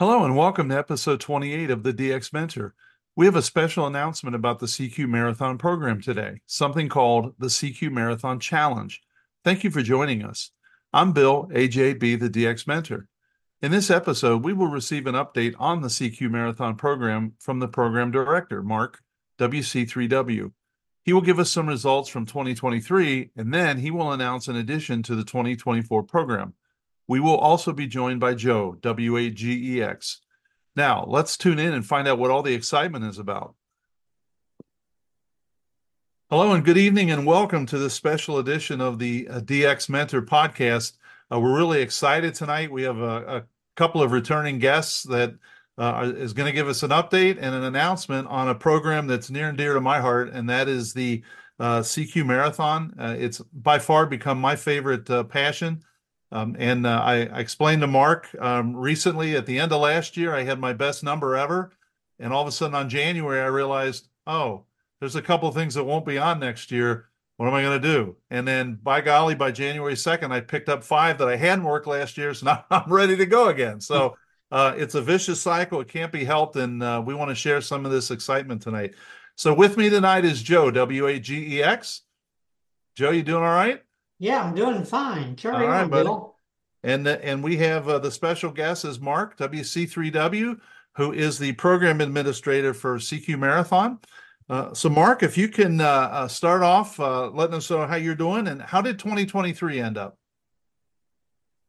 Hello and welcome to episode 28 of the DX Mentor. We have a special announcement about the CQ Marathon program today, something called the CQ Marathon Challenge. Thank you for joining us. I'm Bill, AJB, the DX Mentor. In this episode, we will receive an update on the CQ Marathon program from the program director, Mark, WC3W. He will give us some results from 2023, and then he will announce an addition to the 2024 program. We will also be joined by Joe, W8GEX. Now, let's tune in and find out what all the excitement is about. Hello and good evening, and welcome to this special edition of the uh, DX Mentor podcast. Uh, we're really excited tonight. We have a, a couple of returning guests that uh, is going to give us an update and an announcement on a program that's near and dear to my heart, and that is the uh, CQ Marathon. Uh, it's by far become my favorite uh, passion. Um, and uh, I, I, explained to Mark um, recently at the end of last year, I had my best number ever. And all of a sudden on January, I realized, oh, there's a couple of things that won't be on next year. What am I going to do? And then by golly, by January 2nd, I picked up five that I hadn't worked last year. So now I'm ready to go again. So uh, it's a vicious cycle. It can't be helped. And uh, we want to share some of this excitement tonight. So with me tonight is Joe, W A G E X. Joe, you doing all right? Yeah, I'm doing fine. Carry All on, right, Bill. And the, and we have uh, the special guest is Mark WC3W, who is the program administrator for CQ Marathon. Uh, so, Mark, if you can uh, uh, start off uh, letting us know how you're doing and how did 2023 end up?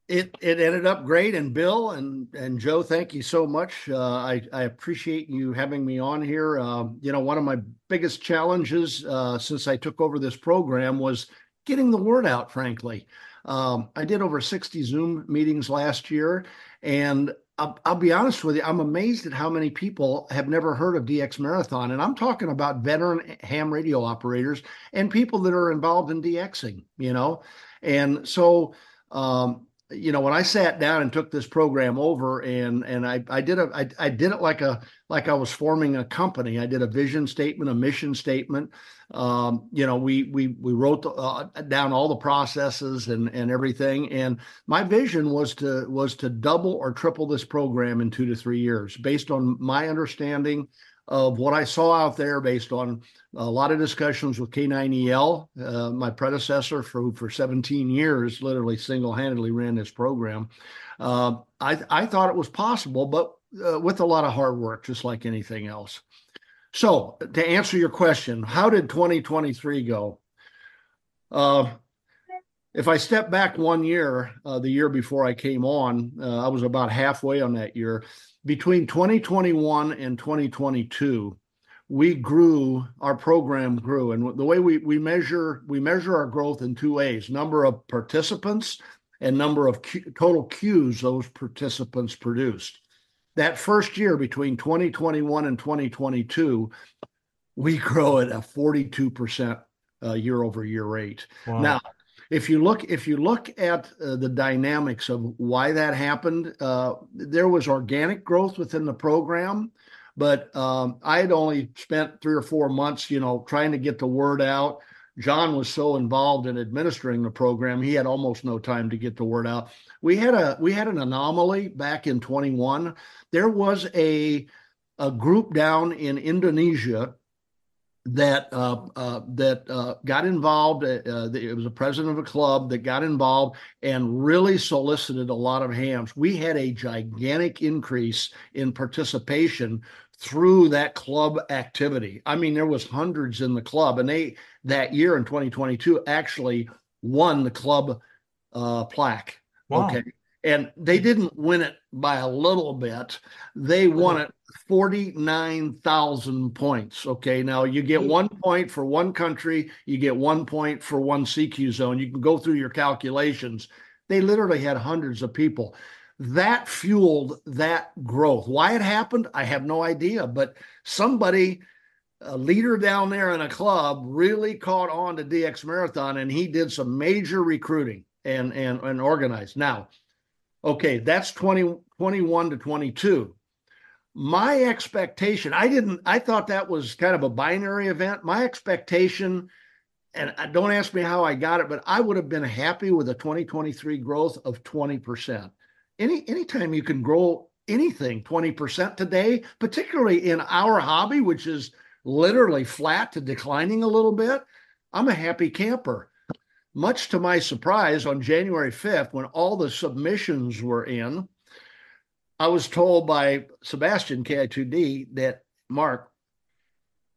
It it ended up great, and Bill and and Joe, thank you so much. Uh, I I appreciate you having me on here. Um, you know, one of my biggest challenges since I took over this program was getting the word out, frankly. Um, I did over 60 Zoom meetings last year, and I'll, I'll, be honest with you, I'm amazed at how many people have never heard of DX Marathon. And I'm talking about veteran ham radio operators and people that are involved in DXing, you know? And so, um, you know when i sat down and took this program over and and i i did a I, I did it like a like i was forming a company. I did a vision statement a mission statement. Um, you know we we we wrote uh, down all the processes and and everything. And my vision was to was to double or triple this program in two to three years based on my understanding of what I saw out there based on a lot of discussions with K9EL, uh, my predecessor for, for 17 years, literally single handedly ran this program. Uh, I, I thought it was possible, but uh, with a lot of hard work, just like anything else. So, to answer your question, how did 2023 go? Uh, if I step back one year, uh, the year before I came on, uh, I was about halfway on that year. Between 2021 and 2022 we grew our program grew. And the way we, we measure we measure our growth in two ways number of participants and number of Q, total cues those participants produced. That first year between 2021 and 2022 we grow at a 42% uh, year over year rate. Wow. now if you look if you look at uh, the dynamics of why that happened, uh, there was organic growth within the program, but um, I had only spent three or four months, you know, trying to get the word out. John was so involved in administering the program, he had almost no time to get the word out. We had a we had an anomaly back in 21. There was a a group down in Indonesia that uh, uh, that uh, got involved. Uh, uh, it was a president of a club that got involved and really solicited a lot of hams. We had a gigantic increase in participation through that club activity. I mean, there was hundreds in the club, and they that year in 2022 actually won the club uh, plaque. Wow. Okay, and they hmm. didn't win it by a little bit; they uh-huh. won it 49,000 points. Okay. Now you get hmm. one point for one country, you get one point for one CQ zone. You can go through your calculations. They literally had hundreds of people. That fueled that growth. Why it happened, I have no idea. But somebody, a leader down there in a club, really caught on to DX Marathon and he did some major recruiting and and, and organized. Now, okay, that's 20, 21 to 22 my expectation i didn't i thought that was kind of a binary event. My expectation and uh, don't ask me how i got it but i would have been happy with a 2023 growth of 20% any anytime you can grow anything 20% today, particularly in our hobby, which is literally flat to declining a little bit, I'm a happy camper. Much to my surprise, on January 5th, when all the submissions were in, I was told by Sebastian KI2D that, Mark,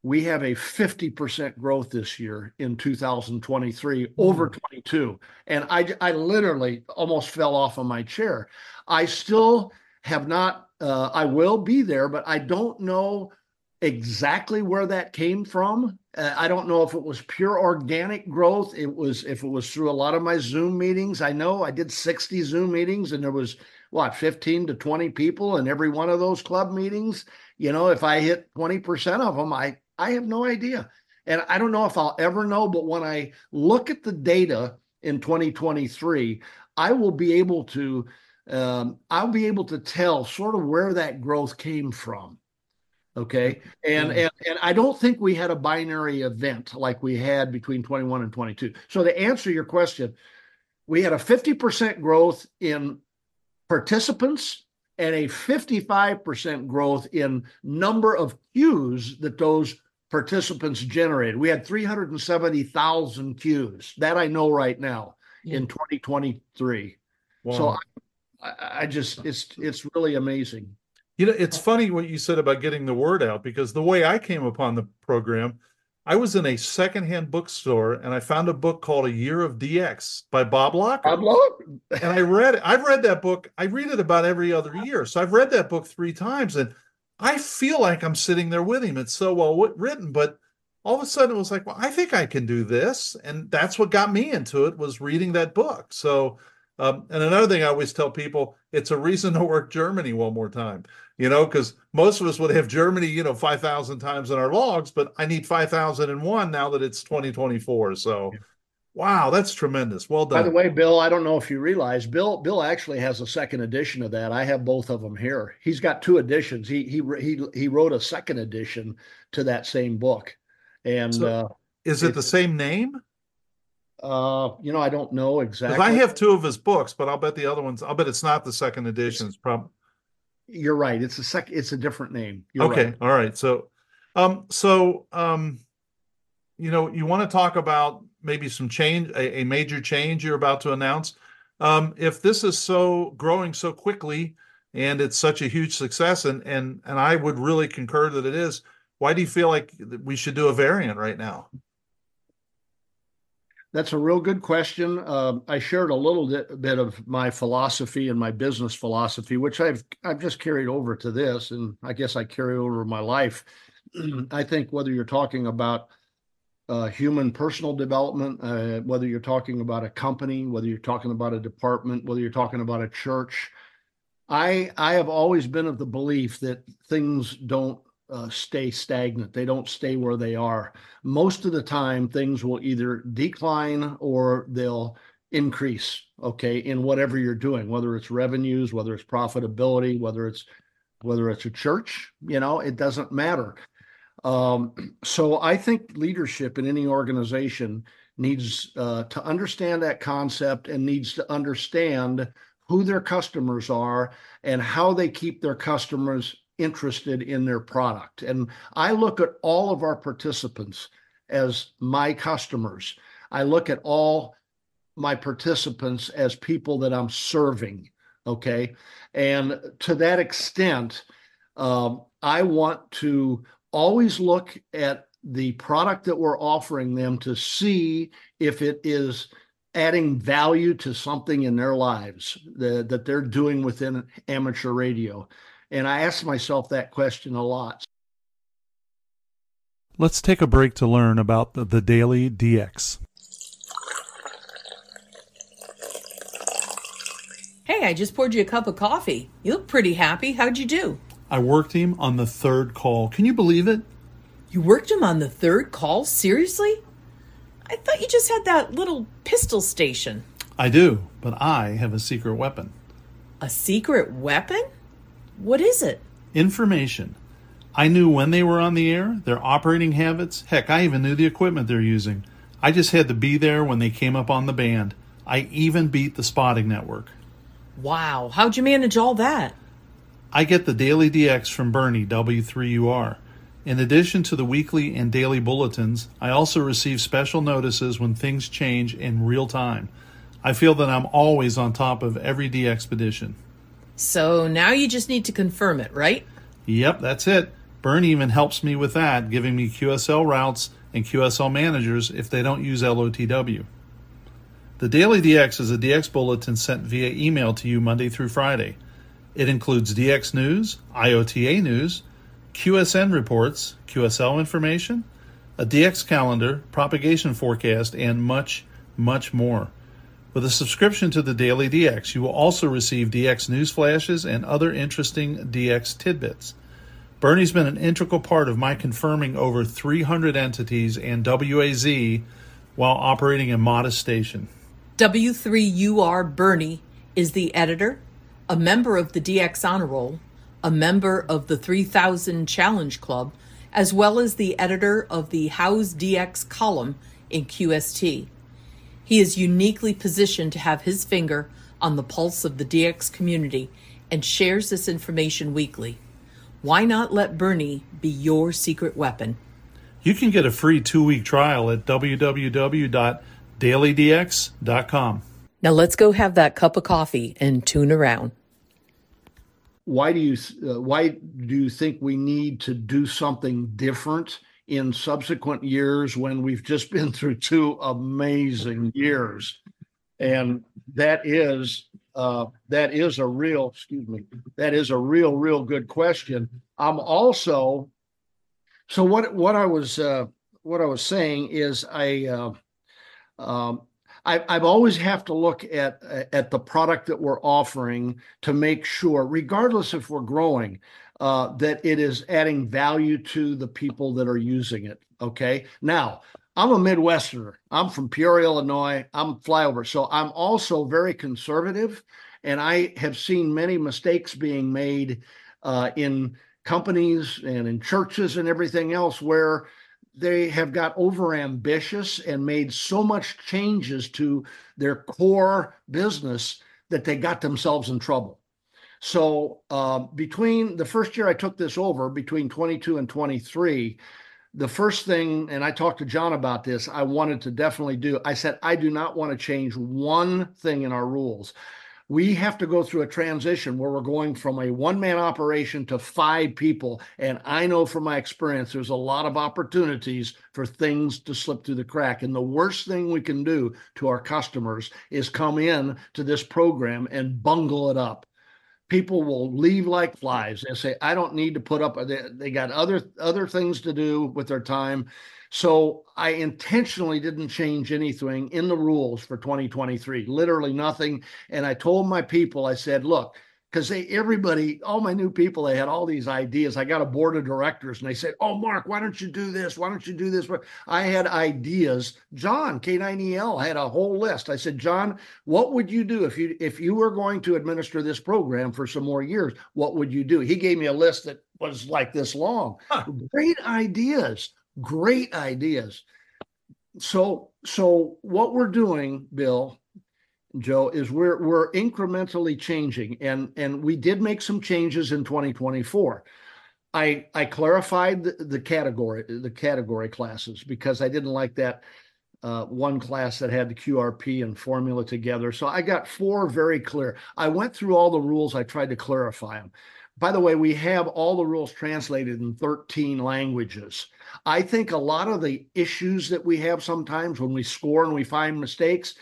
we have a 50% growth this year in 2023 over 22. And I, I literally almost fell off of my chair. I still have not, uh, I will be there, but I don't know exactly where that came from. Uh, I don't know if it was pure organic growth. It was if it was through a lot of my Zoom meetings. I know I did 60 Zoom meetings and there was what 15 to 20 people in every one of those club meetings. You know, if I hit 20% of them, I I have no idea. And I don't know if I'll ever know, but when I look at the data in 2023, I will be able to um, I'll be able to tell sort of where that growth came from. Okay. And, and and I don't think we had a binary event like we had between 21 and 22. So to answer your question, we had a 50% growth in participants and a 55% growth in number of queues that those participants generated. We had 370,000 queues. That I know right now yeah. in 2023. Wow. So I, I just it's it's really amazing. You know, it's funny what you said about getting the word out because the way I came upon the program, I was in a secondhand bookstore and I found a book called A Year of DX by Bob Locher. Bob Locher. and I read it. I've read that book. I read it about every other year. So I've read that book three times and I feel like I'm sitting there with him. It's so well written, but all of a sudden it was like, well, I think I can do this. And that's what got me into it was reading that book. So um, and another thing I always tell people, it's a reason to work Germany one more time you know, because most of us would have Germany, you know, 5,000 times in our logs, but I need 5,001 now that it's 2024. So, wow, that's tremendous. Well done. By the way, Bill, I don't know if you realize, Bill, Bill actually has a second edition of that. I have both of them here. He's got two editions. He he he he wrote a second edition to that same book. And so uh, is it, it the same name? Uh, you know, I don't know exactly. I have two of his books, but I'll bet the other ones. I'll bet it's not the second edition. It's probably you're right. It's a sec. It's a different name. You're okay. Right. All right. So, um, so um, you know, you want to talk about maybe some change, a, a major change you're about to announce. Um, if this is so growing so quickly and it's such a huge success, and and and I would really concur that it is. Why do you feel like we should do a variant right now? That's a real good question. Uh, I shared a little bit of my philosophy and my business philosophy, which I've I've just carried over to this, and I guess I carry over my life. I think whether you're talking about uh, human personal development, uh, whether you're talking about a company, whether you're talking about a department, whether you're talking about a church, I I have always been of the belief that things don't uh, stay stagnant. They don't stay where they are. Most of the time, things will either decline or they'll increase, okay, in whatever you're doing, whether it's revenues, whether it's profitability, whether it's whether it's a church, you know, it doesn't matter. Um, so I think leadership in any organization needs uh, to understand that concept and needs to understand who their customers are and how they keep their customers interested in their product. And I look at all of our participants as my customers. I look at all my participants as people that I'm serving. Okay. And to that extent, um, I want to always look at the product that we're offering them to see if it is adding value to something in their lives that, that they're doing within amateur radio. And I ask myself that question a lot. Let's take a break to learn about the, the Daily DX. Hey, I just poured you a cup of coffee. You look pretty happy. How'd you do? I worked him on the third call. Can you believe it? You worked him on the third call? Seriously? I thought you just had that little pistol station. I do, but I have a secret weapon. A secret weapon? What is it? Information. I knew when they were on the air, their operating habits. Heck, I even knew the equipment they're using. I just had to be there when they came up on the band. I even beat the spotting network. Wow, how'd you manage all that? I get the Daily DX from Bernie, W3UR. In addition to the weekly and daily bulletins, I also receive special notices when things change in real time. I feel that I'm always on top of every DXpedition. So now you just need to confirm it, right? Yep, that's it. Bernie even helps me with that, giving me QSL routes and QSL managers if they don't use LOTW. The Daily DX is a DX bulletin sent via email to you Monday through Friday. It includes DX news, IOTA news, QSN reports, QSL information, a DX calendar, propagation forecast, and much, much more. With a subscription to the Daily DX, you will also receive DX news flashes and other interesting DX tidbits. Bernie's been an integral part of my confirming over 300 entities and WAZ while operating a modest station. W3UR Bernie is the editor, a member of the DX Honor Roll, a member of the 3000 Challenge Club, as well as the editor of the How's DX column in QST. He is uniquely positioned to have his finger on the pulse of the DX community and shares this information weekly. Why not let Bernie be your secret weapon? You can get a free two week trial at www.dailydx.com. Now let's go have that cup of coffee and tune around. Why do you uh, why do you think we need to do something different in subsequent years when we've just been through two amazing years? And that is uh, that is a real excuse me that is a real real good question. I'm also so what what I was uh, what I was saying is I uh, um, I, I've always have to look at at the product that we're offering to make sure, regardless if we're growing, uh, that it is adding value to the people that are using it. Okay. Now, I'm a Midwesterner. I'm from Peoria, Illinois. I'm flyover. So I'm also very conservative. And I have seen many mistakes being made uh, in companies and in churches and everything else where they have got overambitious and made so much changes to their core business that they got themselves in trouble. So uh, between the first year I took this over, between 22 and 23, the first thing, and I talked to John about this, I wanted to definitely do. I said I do not want to change one thing in our rules we have to go through a transition where we're going from a one man operation to five people. And I know from my experience, there's a lot of opportunities for things to slip through the crack. And the worst thing we can do to our customers is come in to this program and bungle it up. People will leave like flies. and say, I don't need to put up, they, they got other, other things to do with their time. So I intentionally didn't change anything in the rules for 2023, literally nothing. And I told my people, I said, look, because they everybody, all my new people, they had all these ideas. I got a board of directors and they said, Oh, Mark, why don't you do this? Why don't you do this? I had ideas. John, K9EL, had a whole list. I said, John, what would you do if you if you were going to administer this program for some more years? What would you do? He gave me a list that was like this long. Huh. Great ideas great ideas. So, so what we're doing, Bill, Joe, is we're we're incrementally changing, and and we did make some changes in 2024. I I clarified the, the category the category classes because I didn't like that uh, one class that had the QRP and formula together. So I got four very clear. I went through all the rules. I tried to clarify them. By the way, we have all the rules translated in 13 languages. I think a lot of the issues that we have sometimes when we score and we find mistakes,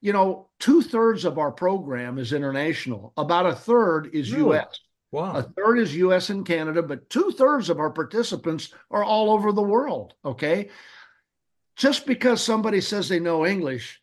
you know, two thirds of our program is international, about a third is really? US. Wow. A third is US and Canada, but two thirds of our participants are all over the world. Okay. Just because somebody says they know English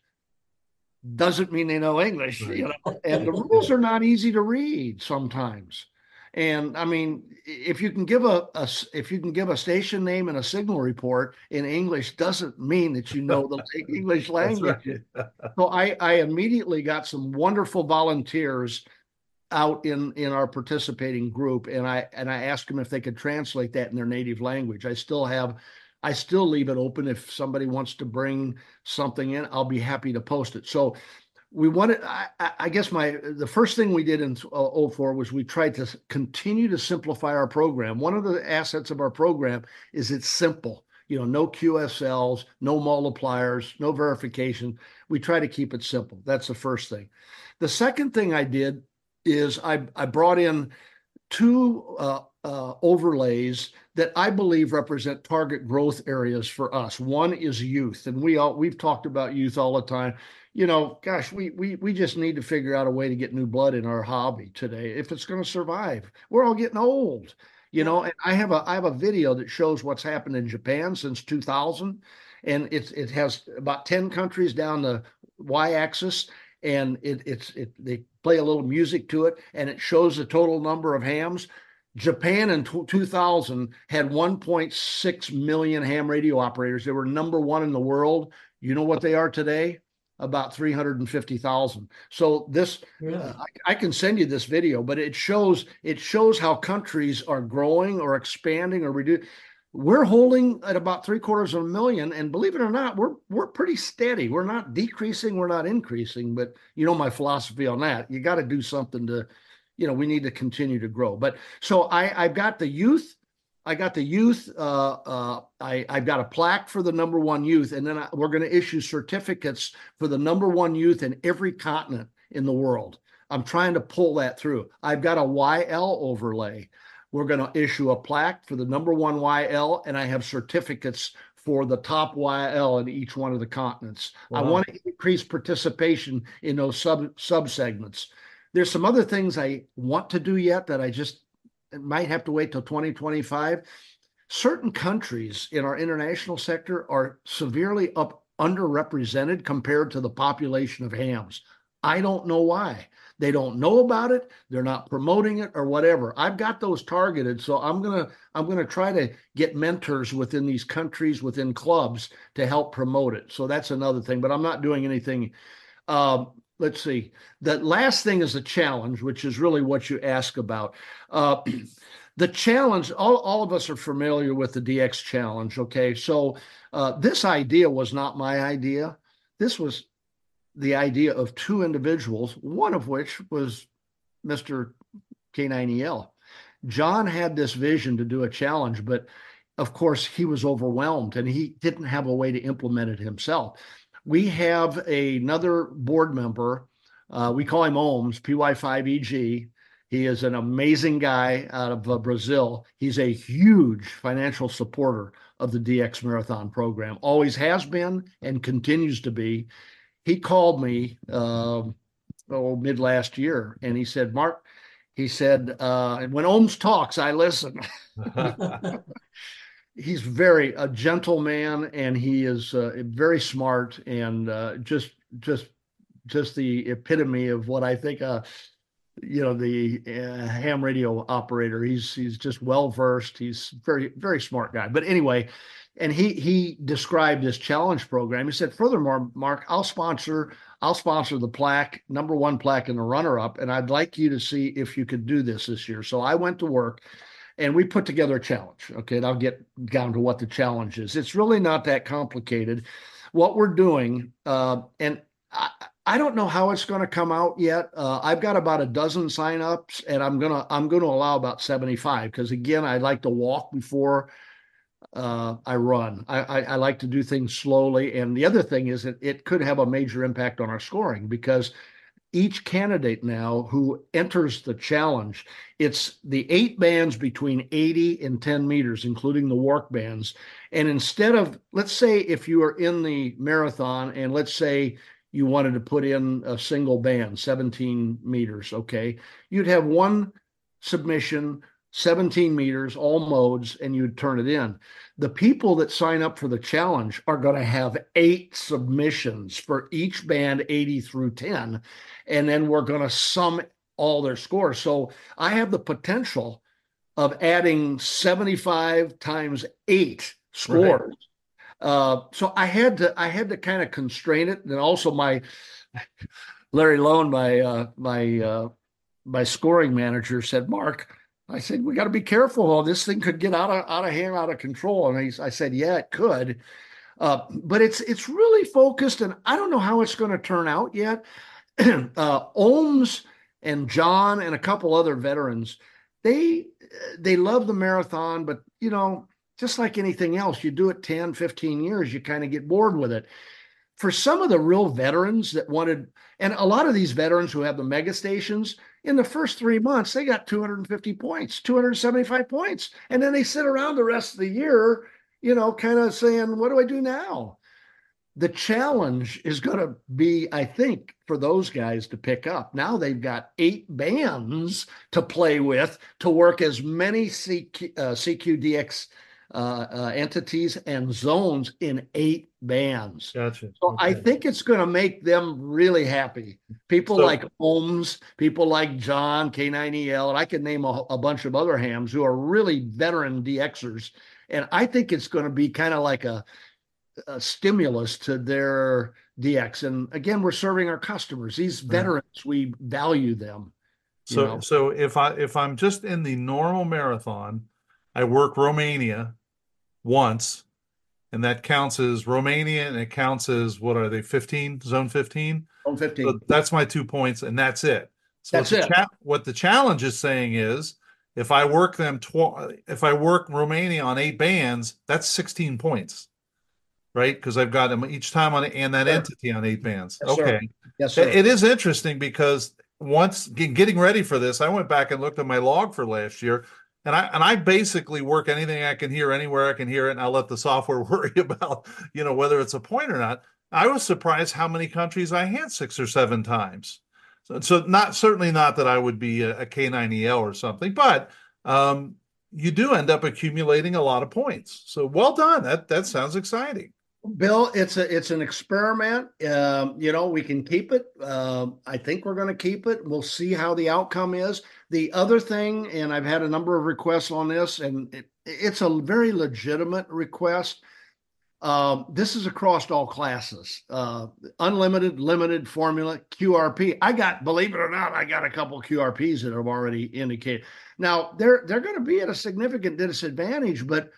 doesn't mean they know English, right. you know, and the rules are not easy to read sometimes. And I mean, if you can give a, a, if you can give a station name and a signal report in English, doesn't mean that you know the English language. Right. so I, I immediately got some wonderful volunteers out in in our participating group, and I and I asked them if they could translate that in their native language. I still have. I still leave it open if somebody wants to bring something in. I'll be happy to post it. So we wanted I, I, guess my the first thing we did in uh, 04 was we tried to continue to simplify our program. One of the assets of our program is it's simple you know no qsls no multipliers no verification. We try to keep it simple. That's the first thing. The second thing i did is i, I brought in two uh, uh, overlays that I believe represent target growth areas for us. One is youth, and we all we've talked about youth all the time you know, gosh, we we we just need to figure out a way to get new blood in our hobby today if it's going to survive. We're all getting old, you know. And I have a I have a video that shows what's happened in Japan since 2000, and it's it has about 10 countries down the y-axis, and it it's it they play a little music to it, and it shows the total number of hams. Japan in 2000 had 1.6 million ham radio operators. They were number one in the world. You know what they are today? about 350,000. So this uh, I, I, can send you this video, but it shows it shows how countries are growing or expanding or reducing. We're holding at about three quarters of a million, and believe it or not, we're we're pretty steady. We're not decreasing, we're not increasing. But you know my philosophy on that. You got to do something to, you know, we need to continue to grow. But so I I've got the youth I got the youth. Uh, uh, I I've got a plaque for the number one youth, and then I, we're going to issue certificates for the number one youth in every continent in the world. I'm trying to pull that through. I've got a YL overlay. We're going to issue a plaque for the number one YL, and I have certificates for the top YL in each one of the continents. Wow. I want to increase participation in those sub sub segments. There's some other things I want to do yet that I just might have to wait till 2025. Certain countries in our international sector are severely up underrepresented compared to the population of hams. I don't know why. They don't know about it, they're not promoting it or whatever. I've got those targeted, so I'm going to I'm to try to get mentors within these countries within clubs to help promote it. So that's another thing, but I'm not doing anything um, let's see. That last thing is a challenge, which is really what you ask about. Uh, the challenge, all, all of us are familiar with the DX challenge. Okay. So uh, this idea was not my idea. This was the idea of two individuals, one of which was Mr. K9EL. John had this vision to do a challenge, but of course, he was overwhelmed and he didn't have a way to implement it himself. We have another board member. Uh, we call him OMS, PY5EG. He is an amazing guy out of uh, Brazil. He's a huge financial supporter of the DX Marathon program, always has been and continues to be. He called me uh, oh, mid last year and he said, Mark, he said, uh, when OMS talks, I listen. he's very a gentle man and he is uh, very smart and uh, just just just the epitome of what I think uh you know the uh, ham radio operator. He's he's just well versed he's very very smart guy. But anyway and he he described this challenge program. He said furthermore mark i'll sponsor i'll sponsor the plaque number one plaque and the runner up and i'd like you to see if you could do this this year. So i went to work and we put together a challenge. Okay, and I'll get down to what the challenge is. It's really not that complicated. What we're doing, uh, and I, I, don't know how it's going to come out yet. Uh, I've got about a dozen signups, and I'm gonna I'm to allow about 75 because again, I like to walk before uh, I run. I, I, I, like to do things slowly. And the other thing is that it could have a major impact on our scoring because each candidate now who enters the challenge, it's the eight bands between 80 and 10 meters, including the WARC bands. And instead of, let's say, if you are in the marathon and let's say you wanted to put in a single band, 17 meters, okay, you'd have one submission 17 meters, all modes, and you'd turn it in. The people that sign up for the challenge are going to have eight submissions for each band, 80 through 10. And then we're going to sum all their scores. So I have the potential of adding 75 times eight scores. Right. Uh, so I had to I had to kind of constrain it, and also my Larry Lone, my uh, my uh, my scoring manager, said, "Mark, I said, we got to be careful. Oh, this thing could get out of out of hand, out of control. And he, I said, yeah, it could. Uh, but it's it's really focused, and I don't know how it's going to turn out yet. uh, OMS and John and a couple other veterans, they they love the marathon, but you know, just like anything else, you do it 10, 15 years, you kind of get bored with it. For some of the real veterans that wanted, and a lot of these veterans who have the mega stations, in the first three months, they got 250 points, 275 points. And then they sit around the rest of the year, you know, kind of saying, what do I do now? The challenge is going to be, I think, for those guys to pick up. Now they've got eight bands to play with to work as many CQ, uh, CQDX uh, uh, entities and zones in eight bands. Gotcha. So okay. I think it's going to make them really happy. People so, like OMS, people like John K9EL, and I could name a, a bunch of other hams who are really veteran DXers. And I think it's going to be kind of like a, a stimulus to their DX. And again, we're serving our customers. These veterans, right. we value them. So, know? so if I if I'm just in the normal marathon, I work Romania once, and that counts as Romania, and it counts as what are they? Fifteen zone fifteen. Zone fifteen. So that's my two points, and that's it. So that's what it. Cha- what the challenge is saying is, if I work them, tw- if I work Romania on eight bands, that's sixteen points, right? Because I've got them each time on and that sure. entity on eight bands. Yes, okay. Sir. Yes, sir. It is interesting because once getting ready for this, I went back and looked at my log for last year and I and I basically work anything I can hear anywhere I can hear it, and I let the software worry about you know whether it's a point or not. I was surprised how many countries I had six or seven times. So, so not certainly not that I would be a a K9EL or something, but um, you do end up accumulating a lot of points. So well done. That that sounds exciting. Bill, it's a it's an experiment. Um, you know, we can keep it. Uh, I think we're going to keep it. We'll see how the outcome is. The other thing, and I've had a number of requests on this, and it, it's a very legitimate request. Um, this is across all classes, uh, unlimited, limited formula, QRP. I got, believe it or not, I got a couple QRPs that have already indicated. Now they're they're going to be at a significant disadvantage, but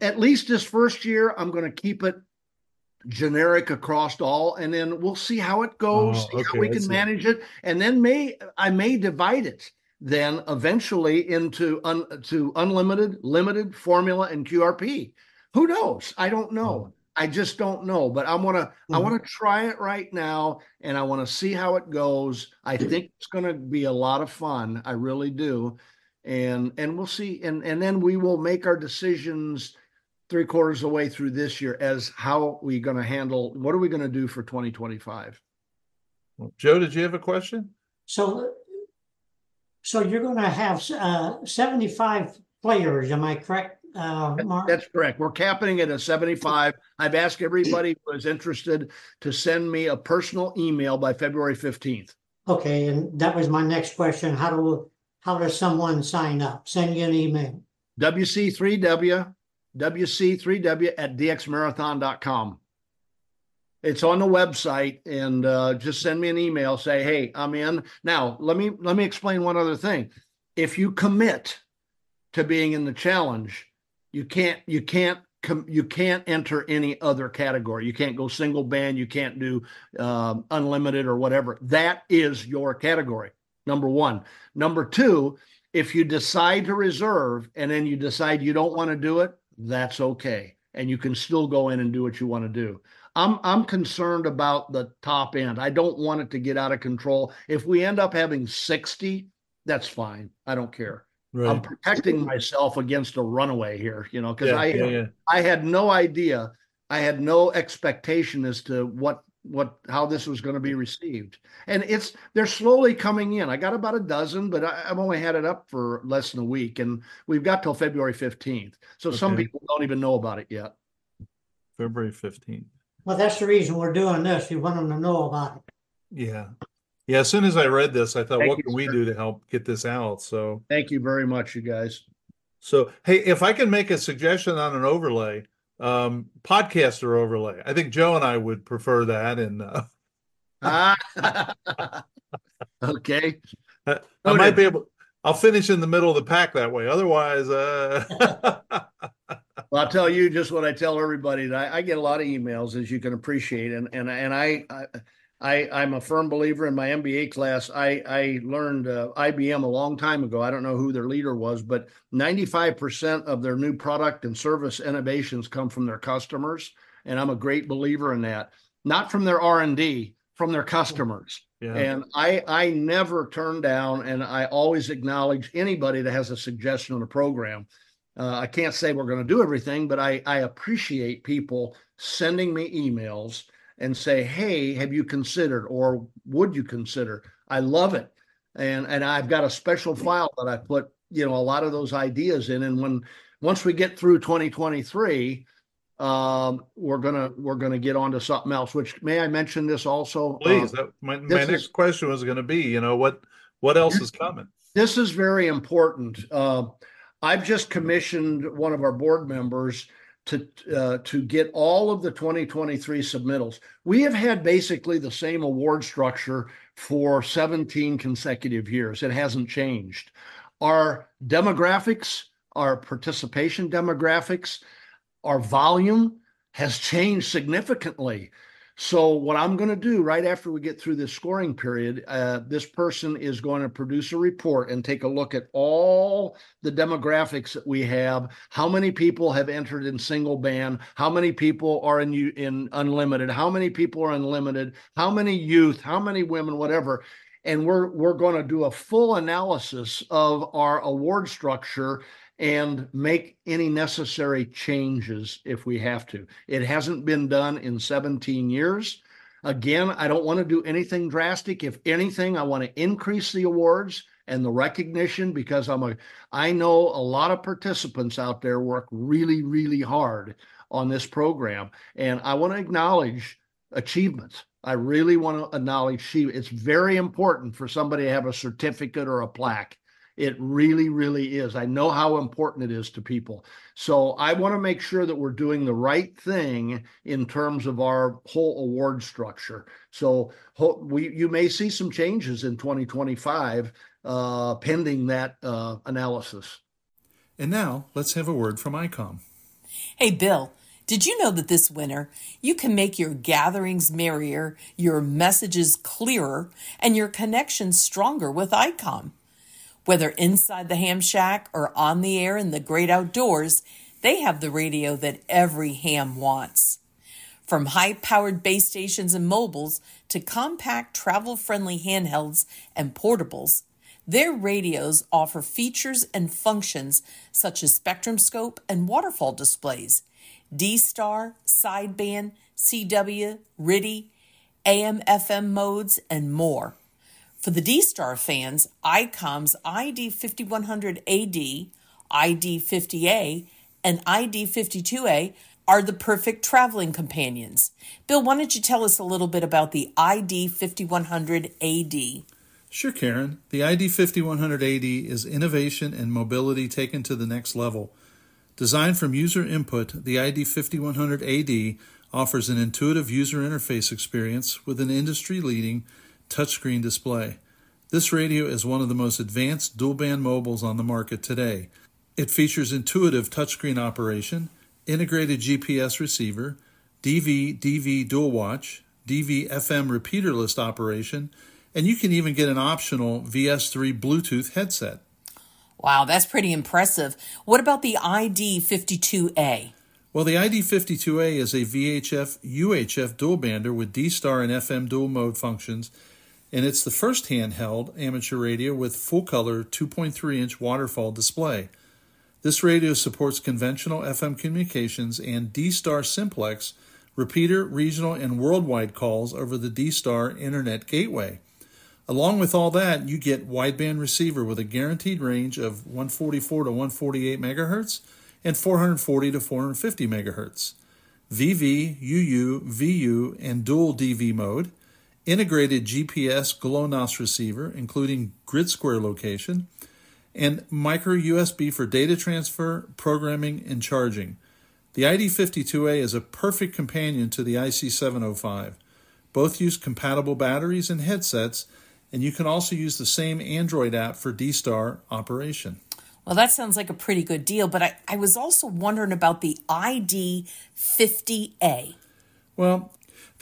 at least this first year, I'm going to keep it generic across all, and then we'll see how it goes, oh, okay, how we can manage it, and then may I may divide it then eventually into un, to unlimited, limited, formula, and QRP. Who knows? I don't know. Oh. I just don't know, but I want to mm-hmm. I want to try it right now and I want to see how it goes. I think it's going to be a lot of fun. I really do. And and we'll see and and then we will make our decisions three quarters of the way through this year as how we going to handle what are we going to do for 2025 joe did you have a question so so you're going to have uh, 75 players am i correct uh, Mark? That's correct. We're capping it at 75. I've asked everybody who is interested to send me a personal email by February 15th. Okay, and that was my next question. How do how does someone sign up? Send you an email. WC3W WC3W at dxmarathon.com. It's on the website, and uh, just send me an email. Say, "Hey, I'm in." Now, let me let me explain one other thing. If you commit to being in the challenge, you can't you can't you can't enter any other category. You can't go single band. You can't do uh, unlimited or whatever. That is your category. Number one. Number two. If you decide to reserve and then you decide you don't want to do it, that's okay. And you can still go in and do what you want to do. I'm I'm concerned about the top end. I don't want it to get out of control. If we end up having 60, that's fine. I don't care. Right. I'm protecting myself against a runaway here, you know, because yeah, I yeah, yeah. I had no idea. I had no expectation as to what what how this was going to be received. And it's they're slowly coming in. I got about a dozen but I, have only had it up for less than a week and we've got till february 15th so okay. some people don't even know about it yet. February 15th well that's the reason we're doing this. We want them to know about it. Yeah. Yeah as soon as i read this i thought thank what you, can sir. we do to help get this out? So thank you very much you guys. So hey if i can make a suggestion on an overlay um, podcaster overlay. I think Joe and I would prefer that. And uh, okay, I, I might be able. I'll finish in the middle of the pack that way. Otherwise, uh... well, I'll tell you just what I tell everybody. That I, I, get a lot of emails, as you can appreciate, and and and I, I I, I'm a firm believer in my MBA class. I, I learned uh, IBM a long time ago. I don't know who their leader was, but 95% of their new product and service innovations come from their customers, and I'm a great believer in that. Not from their R&D, from their customers. Yeah. And I I never turn down, and I always acknowledge anybody that has a suggestion on a program. Uh, I can't say we're going to do everything, but I I appreciate people sending me emails and say, "Hey, have you considered or would you consider?" I love it, and and I've got a special file that I put you know a lot of those ideas in. And when once we get through 2023, um, we're gonna we're gonna get on to something else. Which may I mention this also? Please. Uh, that, my my next is, question was going to be, you know, what what else is coming? This is very important. Uh, I've just commissioned one of our board members to uh, to get all of the 2023 submittals. We have had basically the same award structure for 17 consecutive years. It hasn't changed. Our demographics, our participation demographics, our volume has changed significantly. So what I'm going to do right after we get through this scoring period, uh, this person is going to produce a report and take a look at all the demographics that we have. How many people have entered in single band? How many people are in in unlimited? How many people are unlimited? How many youth? How many women? Whatever. And we're we're going to do a full analysis of our award structure and make any necessary changes if we have to. It hasn't been done in 17 years. Again, I don't want to do anything drastic. If anything, I want to increase the awards and the recognition because I'm a I know a lot of participants out there work really really hard on this program and I want to acknowledge achievements. I really want to acknowledge It's very important for somebody to have a certificate or a plaque. It really, really is. I know how important it is to people. So I want to make sure that we're doing the right thing in terms of our whole award structure. So we you may see some changes in 2025 uh, pending that uh, analysis. And now let's have a word from ICOM. Hey, Bill. Did you know that this winter you can make your gatherings merrier, your messages clearer, and your connections stronger with ICOM? Whether inside the ham shack or on the air in the great outdoors, they have the radio that every ham wants. From high powered base stations and mobiles to compact travel friendly handhelds and portables, their radios offer features and functions such as spectrum scope and waterfall displays, D Star, sideband, CW, RTTY, AM FM modes, and more. For the D Star fans, ICOM's ID5100AD, ID50A, and ID52A are the perfect traveling companions. Bill, why don't you tell us a little bit about the ID5100AD? Sure, Karen. The ID5100AD is innovation and mobility taken to the next level. Designed from user input, the ID5100AD offers an intuitive user interface experience with an industry leading touchscreen display. This radio is one of the most advanced dual band mobiles on the market today. It features intuitive touchscreen operation, integrated GPS receiver, DV DV dual watch, DV FM repeater list operation, and you can even get an optional VS3 Bluetooth headset. Wow, that's pretty impressive. What about the ID52A? Well, the ID52A is a VHF UHF dual bander with D Star and FM dual mode functions and it's the first handheld amateur radio with full color 2.3 inch waterfall display. This radio supports conventional FM communications and D Star Simplex repeater, regional, and worldwide calls over the D Star Internet Gateway. Along with all that, you get wideband receiver with a guaranteed range of 144 to 148 megahertz and 440 to 450 megahertz. VV, UU, VU, and dual DV mode integrated GPS GLONASS receiver, including grid square location, and micro USB for data transfer, programming, and charging. The ID52A is a perfect companion to the IC705. Both use compatible batteries and headsets, and you can also use the same Android app for D-Star operation. Well, that sounds like a pretty good deal, but I, I was also wondering about the ID50A. Well,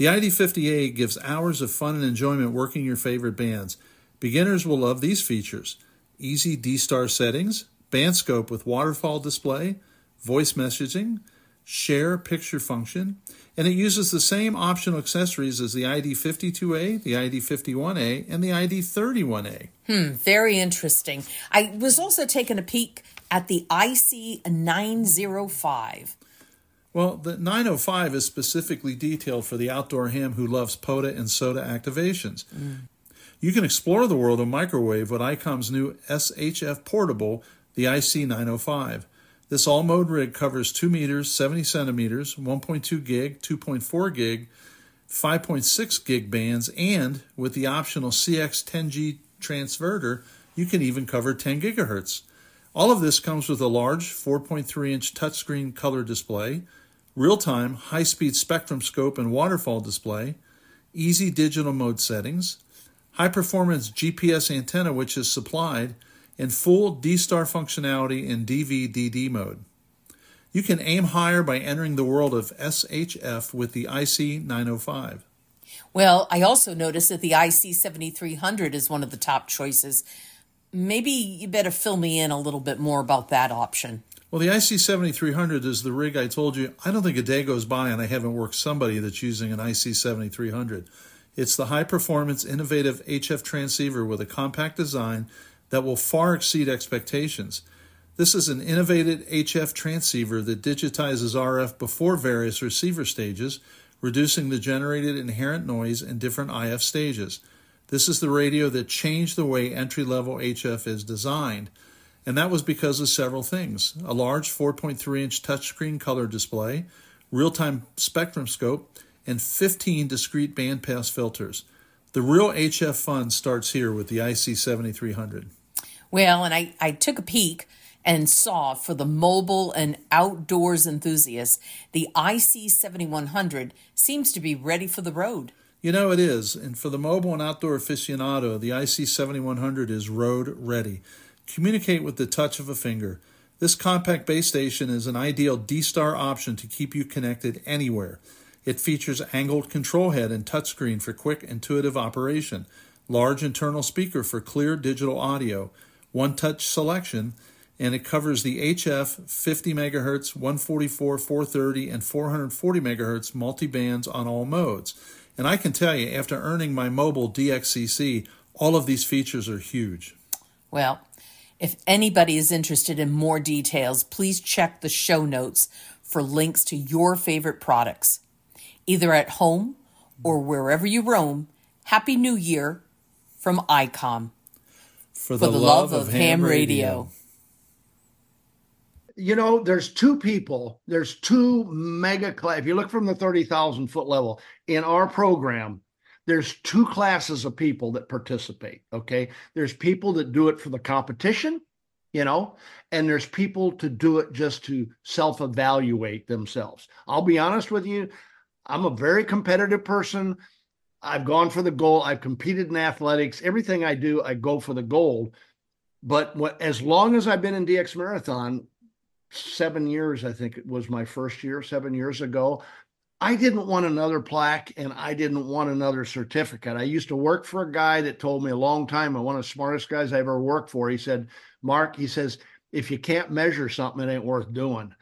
The ID50A gives hours of fun and enjoyment working your favorite bands. Beginners will love these features easy D star settings, band scope with waterfall display, voice messaging, share picture function, and it uses the same optional accessories as the ID52A, the ID51A, and the ID31A. Hmm, very interesting. I was also taking a peek at the IC905. Well, the 905 is specifically detailed for the outdoor ham who loves POTA and SOTA activations. Mm. You can explore the world of microwave with ICOM's new SHF portable, the IC905. This all mode rig covers 2 meters, 70 centimeters, 1.2 gig, 2.4 gig, 5.6 gig bands, and with the optional CX10G transverter, you can even cover 10 gigahertz. All of this comes with a large 4.3 inch touchscreen color display, real time high speed spectrum scope and waterfall display, easy digital mode settings, high performance GPS antenna, which is supplied, and full D star functionality in DVDD mode. You can aim higher by entering the world of SHF with the IC905. Well, I also noticed that the IC7300 is one of the top choices. Maybe you better fill me in a little bit more about that option. Well, the IC7300 is the rig I told you. I don't think a day goes by and I haven't worked somebody that's using an IC7300. It's the high performance, innovative HF transceiver with a compact design that will far exceed expectations. This is an innovative HF transceiver that digitizes RF before various receiver stages, reducing the generated inherent noise in different IF stages. This is the radio that changed the way entry level HF is designed. And that was because of several things a large 4.3 inch touchscreen color display, real time spectrum scope, and 15 discrete bandpass filters. The real HF fun starts here with the IC7300. Well, and I, I took a peek and saw for the mobile and outdoors enthusiasts, the IC7100 seems to be ready for the road. You know, it is. And for the mobile and outdoor aficionado, the IC7100 is road ready. Communicate with the touch of a finger. This compact base station is an ideal D Star option to keep you connected anywhere. It features angled control head and touchscreen for quick, intuitive operation, large internal speaker for clear digital audio, one touch selection, and it covers the HF 50 MHz, 144, 430, and 440 MHz multi bands on all modes. And I can tell you, after earning my mobile DXCC, all of these features are huge. Well, if anybody is interested in more details, please check the show notes for links to your favorite products. Either at home or wherever you roam, Happy New Year from ICOM. For the, for the love, love, of ham, ham radio. radio. You know, there's two people, there's two mega class. If you look from the 30,000 foot level in our program, there's two classes of people that participate. Okay. There's people that do it for the competition, you know, and there's people to do it just to self evaluate themselves. I'll be honest with you, I'm a very competitive person. I've gone for the goal. I've competed in athletics. Everything I do, I go for the gold. But what, as long as I've been in DX Marathon, seven years, I think it was my first year, seven years ago, I didn't want another plaque and I didn't want another certificate. I used to work for a guy that told me a long time, one of the smartest guys I ever worked for. He said, Mark, he says, if you can't measure something, it ain't worth doing.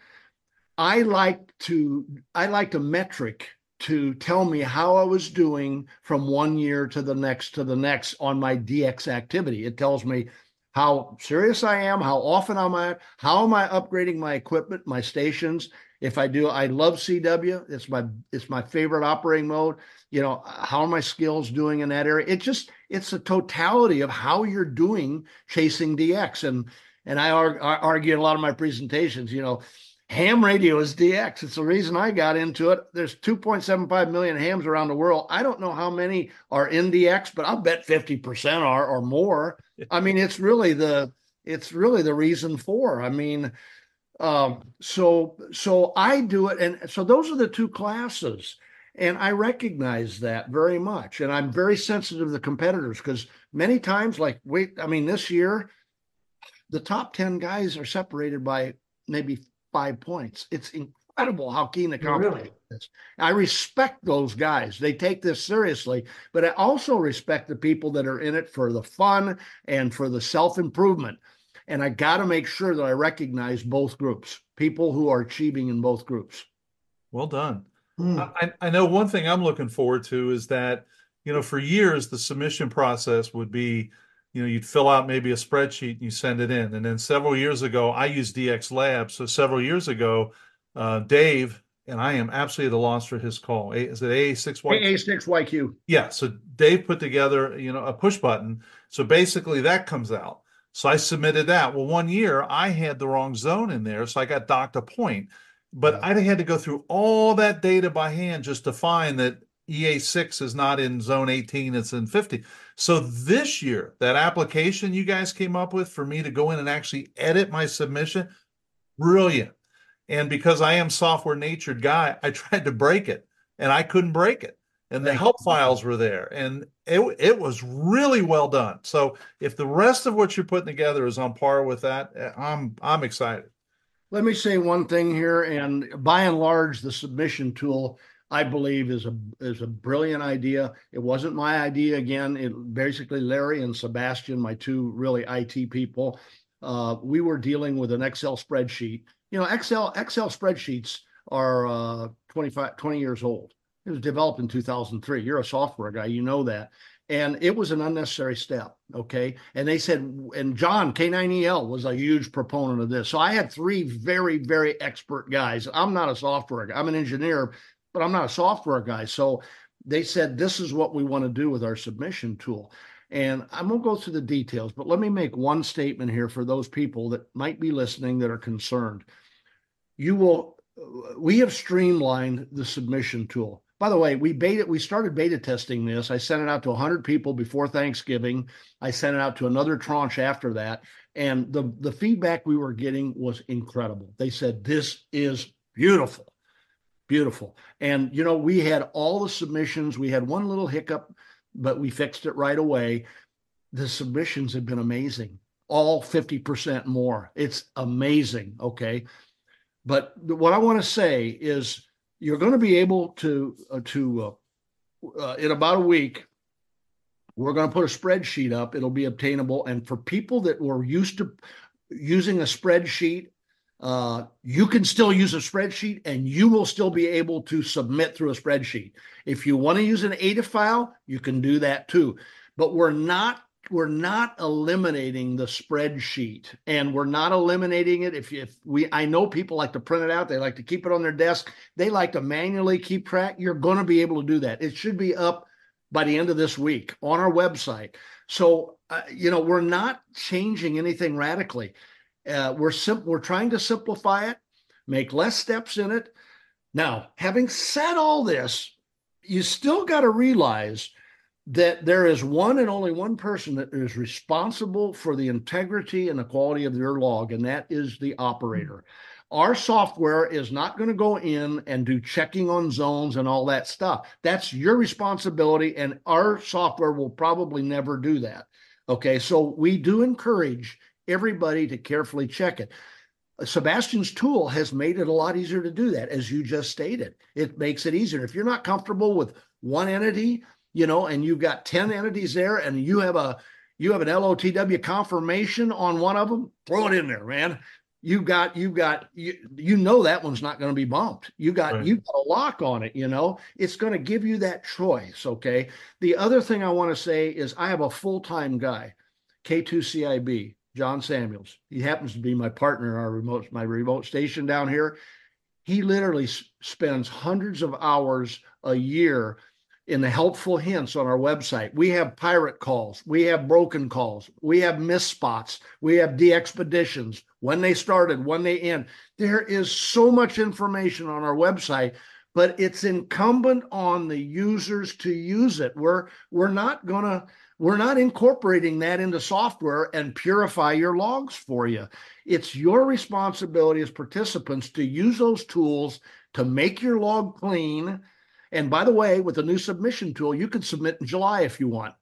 I like to I like a metric to tell me how I was doing from one year to the next to the next on my DX activity. It tells me how serious I am, how often am I, how am I upgrading my equipment, my stations, if I do, I love CW. It's my it's my favorite operating mode. You know, how are my skills doing in that area? It just it's the totality of how you're doing chasing DX. And and I argue in a lot of my presentations, you know, ham radio is DX. It's the reason I got into it. There's 2.75 million hams around the world. I don't know how many are in DX, but I'll bet 50% are or more. I mean, it's really the it's really the reason for. I mean, um, so so I do it, and so those are the two classes, and I recognize that very much, and I'm very sensitive to the competitors because many times, like wait, I mean, this year, the top ten guys are separated by maybe five points. It's incredible how keen the Really? competition is. I respect those guys. They take this seriously, but I also respect the people that are in it for the fun and for the self improvement. And I got to make sure that I recognize both groups, people who are achieving in both groups. Well done. Hmm. I, I know one thing I'm looking forward to is that, you know, for years the submission process would be, you know, you'd fill out maybe a spreadsheet and you send it in. And then several years ago, I used DX Labs. So several years ago, uh, Dave, and I am absolutely at a loss for his call. A, is it AA6Y? AA6YQ. Yeah. So Dave put together, you know, a push button. So basically that comes out. So I submitted that. Well, one year I had the wrong zone in there. So I got docked a point. But Yeah. I had to go through all that data by hand just to find that EA6 is not in zone 18, it's in 50. So this year, that application you guys came up with for me to go in and actually edit my submission, brilliant. And because I am software natured guy, I tried to break it and I couldn't break it. And the help files were there and it it was really well done. So if the rest of what you're putting together is on par with that, eh, I'm I'm excited. Let me say one thing here, and by and large, the submission tool I believe is a is a brilliant idea. It wasn't my idea again. It basically Larry and Sebastian, my two really IT people, uh, we were dealing with an Excel spreadsheet. You know, Excel Excel spreadsheets are uh, 25, 20 years old. It was developed in 2003. You're a software guy, you know that. And it was an unnecessary step. Okay. And they said, and John K9EL was a huge proponent of this. So I had three very, very expert guys. I'm not a software guy, I'm an engineer, but I'm not a software guy. So they said, this is what we want to do with our submission tool. And going to go through the details, but let me make one statement here for those people that might be listening that are concerned. You will, we have streamlined the submission tool. By the way, we beta, we started beta testing this. I sent it out to 100 people before Thanksgiving. I sent it out to another tranche after that, and the the feedback we were getting was incredible. They said this is beautiful, beautiful. And you know, we had all the submissions. We had one little hiccup, but we fixed it right away. The submissions have been amazing. All 50% more. It's amazing. Okay. But what I want to say is you're going to be able to uh, to uh, uh, in about a week we're going to put a spreadsheet up. It'll be obtainable. And for people that were used to using a spreadsheet uh, you can still use a spreadsheet and you will still be able to submit through a spreadsheet. If you want to use an ADIF file you can do that too. But we're not we're not eliminating the spreadsheet and we're not eliminating it. If, if we i know people like to print it out they like to keep it on their desk. They like to manually keep track. You're going to be able to do that. It should be up by the end of this week on our website. So uh, you know we're not changing anything radically. Uh, we're sim- we're trying to simplify it make less steps in it. Now having said all this you still got to realize that there is one and only one person that is responsible for the integrity and the quality of your log, and that is the operator. Our software is not going to go in and do checking on zones and all that stuff. That's your responsibility, and our software will probably never do that. Okay, so we do encourage everybody to carefully check it. Sebastian's tool has made it a lot easier to do that, as you just stated. It makes it easier. If you're not comfortable with one entity, you know, and you've got 10 entities there and you have a you have an LOTW confirmation on one of them, throw it in there, man. You've got you've got you you know that one's not going to be bumped. You got Right. you got a lock on it, you know. It's going to give you that choice, okay? The other thing I want to say is I have a full-time guy, K2CIB, John Samuels. He happens to be my partner in our remote my remote station down here. He literally s- spends hundreds of hours a year in the helpful hints on our website. We have pirate calls, we have broken calls, we have miss spots, we have DXpeditions, when they started, when they end. There is so much information on our website, but it's incumbent on the users to use it. We're we're not gonna we're not incorporating that into software and purify your logs for you. It's your responsibility as participants to use those tools to make your log clean and by the way, with the new submission tool, you can submit in July if you want.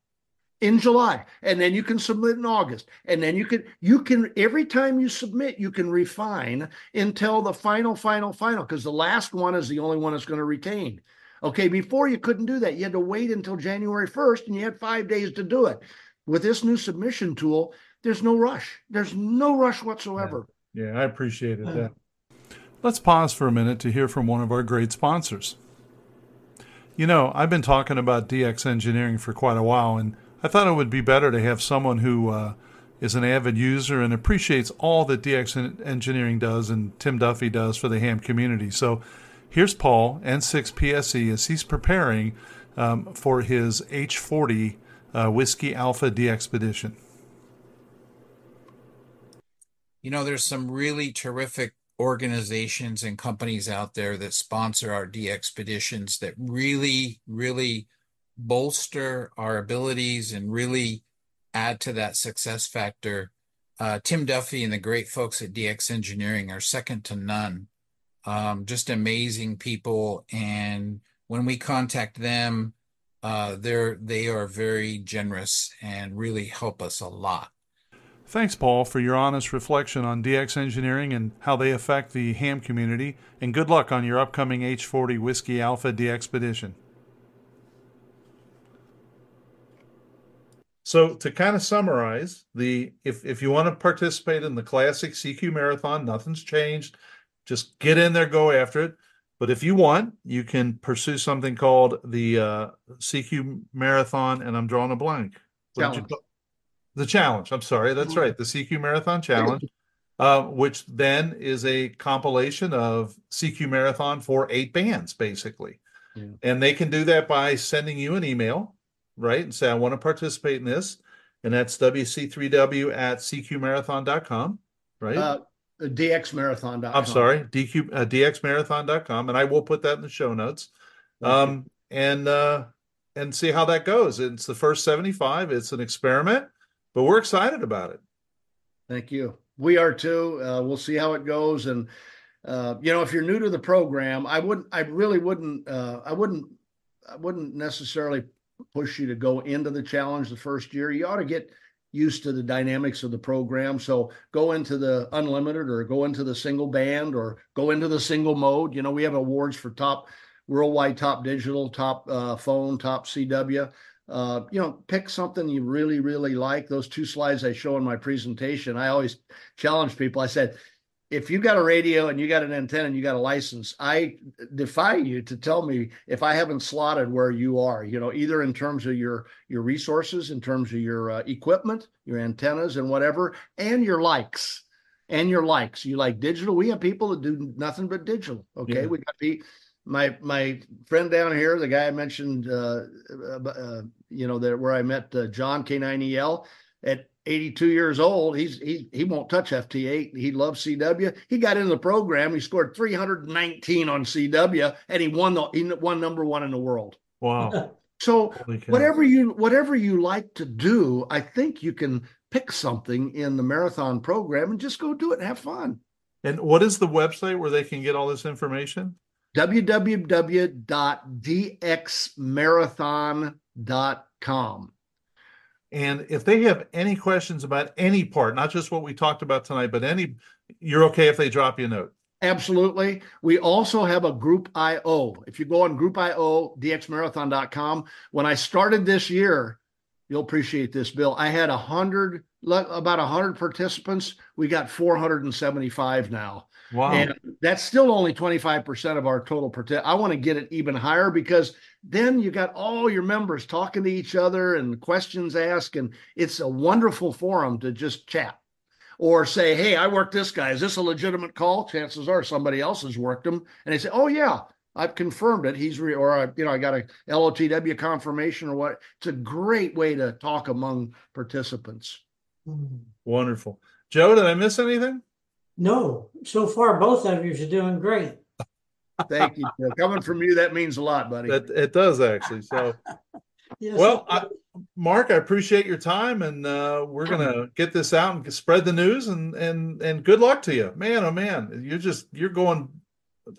in July, and then you can submit in August, and then you can you can every time you submit, you can refine until the final, final, final, because the last one is the only one that's going to retain. Okay, before you couldn't do that. You had to wait until January 1st and you had five days to do it. With this new submission tool, there's no rush. There's no rush whatsoever. Yeah, yeah I appreciated uh. that. Let's pause for a minute to hear from one of our great sponsors. You know, I've been talking about DX engineering for quite a while, and I thought it would be better to have someone who uh, is an avid user and appreciates all that DX engineering does and Tim Duffy does for the ham community. So here's Paul, N6 PSE, as he's preparing um, for his H40 uh, Whiskey Alpha DXpedition. You know, there's some really terrific organizations and companies out there that sponsor our DXpeditions that really, really bolster our abilities and really add to that success factor. Uh, Tim Duffy and the great folks at DX Engineering are second to none. Um, just amazing people. And when we contact them, uh, they're they are very generous and really help us a lot. Thanks, Paul, for your honest reflection on DX engineering and how they affect the ham community. And good luck on your upcoming H40 Whiskey Alpha DXpedition. So to kind of summarize, the if if you want to participate in the classic CQ marathon, nothing's changed. Just get in there, go after it. But if you want, you can pursue something called the uh, CQ Marathon, and I'm drawing a blank. Challenge. The challenge. I'm sorry. That's right. The CQ Marathon Challenge, uh, which then is a compilation of CQ Marathon for eight bands, basically. Yeah. And they can do that by sending you an email, right? And say, I want to participate in this. And that's WC3W at CQMarathon.com, right? Uh, dxmarathon.com. I'm sorry, DQ, uh, dxmarathon.com. And I will put that in the show notes. Um, and, uh, and see how that goes. It's the first 75. It's an experiment but we're excited about it. Thank you. We are too. Uh, we'll see how it goes. And uh, you know, if you're new to the program, I wouldn't. I really wouldn't. Uh, I wouldn't. I wouldn't necessarily push you to go into the challenge the first year. You ought to get used to the dynamics of the program. So go into the unlimited or go into the single band or go into the single mode. You know, we have awards for top worldwide top digital, top uh, phone, top CW uh, you know, pick something you really, really like. Those two slides I show in my presentation, I always challenge people. I said, if you got a radio and you got an antenna and you got a license, I defy you to tell me if I haven't slotted where you are. You know, either in terms of your your resources, in terms of your uh, equipment, your antennas, and whatever, and your likes and your likes. You like digital. We have people that do nothing but digital. Okay, yeah. we got the my my friend down here, the guy I mentioned, uh, uh, you know, that where I met uh, John K9EL at 82 years old, he's he he won't touch FT8. He loves CW. He got into the program. He scored 319 on CW, and he won the he won number one in the world. Wow. So whatever you whatever you like to do, I think you can pick something in the marathon program and just go do it and have fun. And what is the website where they can get all this information? www.dxmarathon.com. And if they have any questions about any part, not just what we talked about tonight, but any, you're okay if they drop you a note. Absolutely. We also have a group IO. If you go on group IO, dxmarathon.com, when I started this year, you'll appreciate this, Bill. I had a hundred, about a hundred participants. We got 475 now. Wow. And that's still only 25% of our total partic- I want to get it even higher because then you got all your members talking to each other and questions asked. And it's a wonderful forum to just chat or say, Hey, I worked this guy. Is this a legitimate call? Chances are somebody else has worked him. And they say, Oh, yeah, I've confirmed it. He's re- or I, you know, I got a LOTW confirmation or what. It's a great way to talk among participants. Hmm. Wonderful. Joe, did I miss anything? No, so far both of you are doing great. Thank you. Coming from you, that means a lot, buddy. That it does actually. So, yes, well, I, Mark, I appreciate your time, and uh, we're gonna get this out and spread the news, and and and good luck to you, man. Oh man, you're just you're going.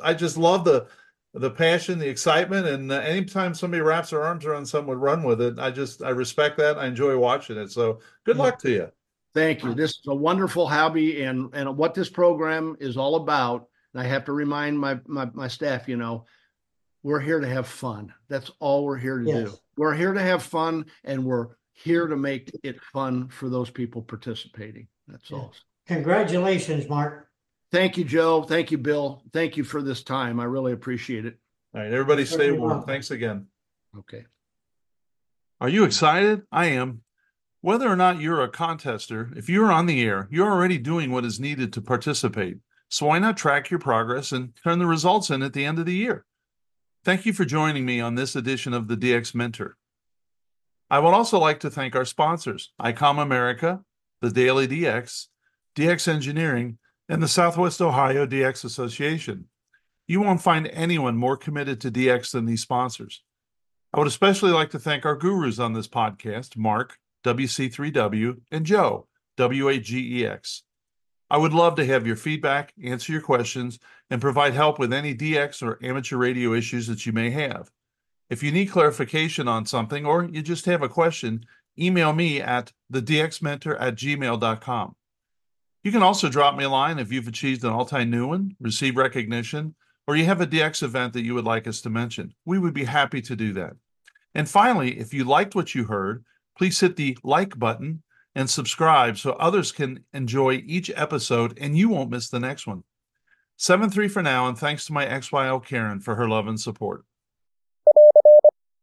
I just love the the passion, the excitement, and uh, anytime somebody wraps their arms around something and run with it, I just I respect that. I enjoy watching it. So good Yeah. luck to you. Thank you. This is a wonderful hobby and, and what this program is all about. And I have to remind my, my, my staff, you know, we're here to have fun. That's all we're here to do. We're here to have fun and we're here to make it fun for those people participating. That's Yeah. all. Congratulations, Mark. Thank you, Joe. Thank you, Bill. Thank you for this time. I really appreciate it. All right, everybody stay warm. Thanks again. Okay. Are you excited? I am. Whether or not you're a contester, if you're on the air, you're already doing what is needed to participate. So why not track your progress and turn the results in at the end of the year? Thank you for joining me on this edition of the DX Mentor. I would also like to thank our sponsors, ICOM America, the Daily DX, DX Engineering, and the Southwest Ohio DX Association. You won't find anyone more committed to DX than these sponsors. I would especially like to thank our gurus on this podcast, Mark, WC3W, and Joe, W8GEX. I would love to have your feedback, answer your questions, and provide help with any DX or amateur radio issues that you may have. If you need clarification on something or you just have a question, email me at thedxmentor at gmail.com. You can also drop me a line if you've achieved an all time new one, received recognition, or you have a DX event that you would like us to mention. We would be happy to do that. And finally, if you liked what you heard, please hit the like button and subscribe so others can enjoy each episode and you won't miss the next one. 7 3 for now, and thanks to my XYL Karen for her love and support.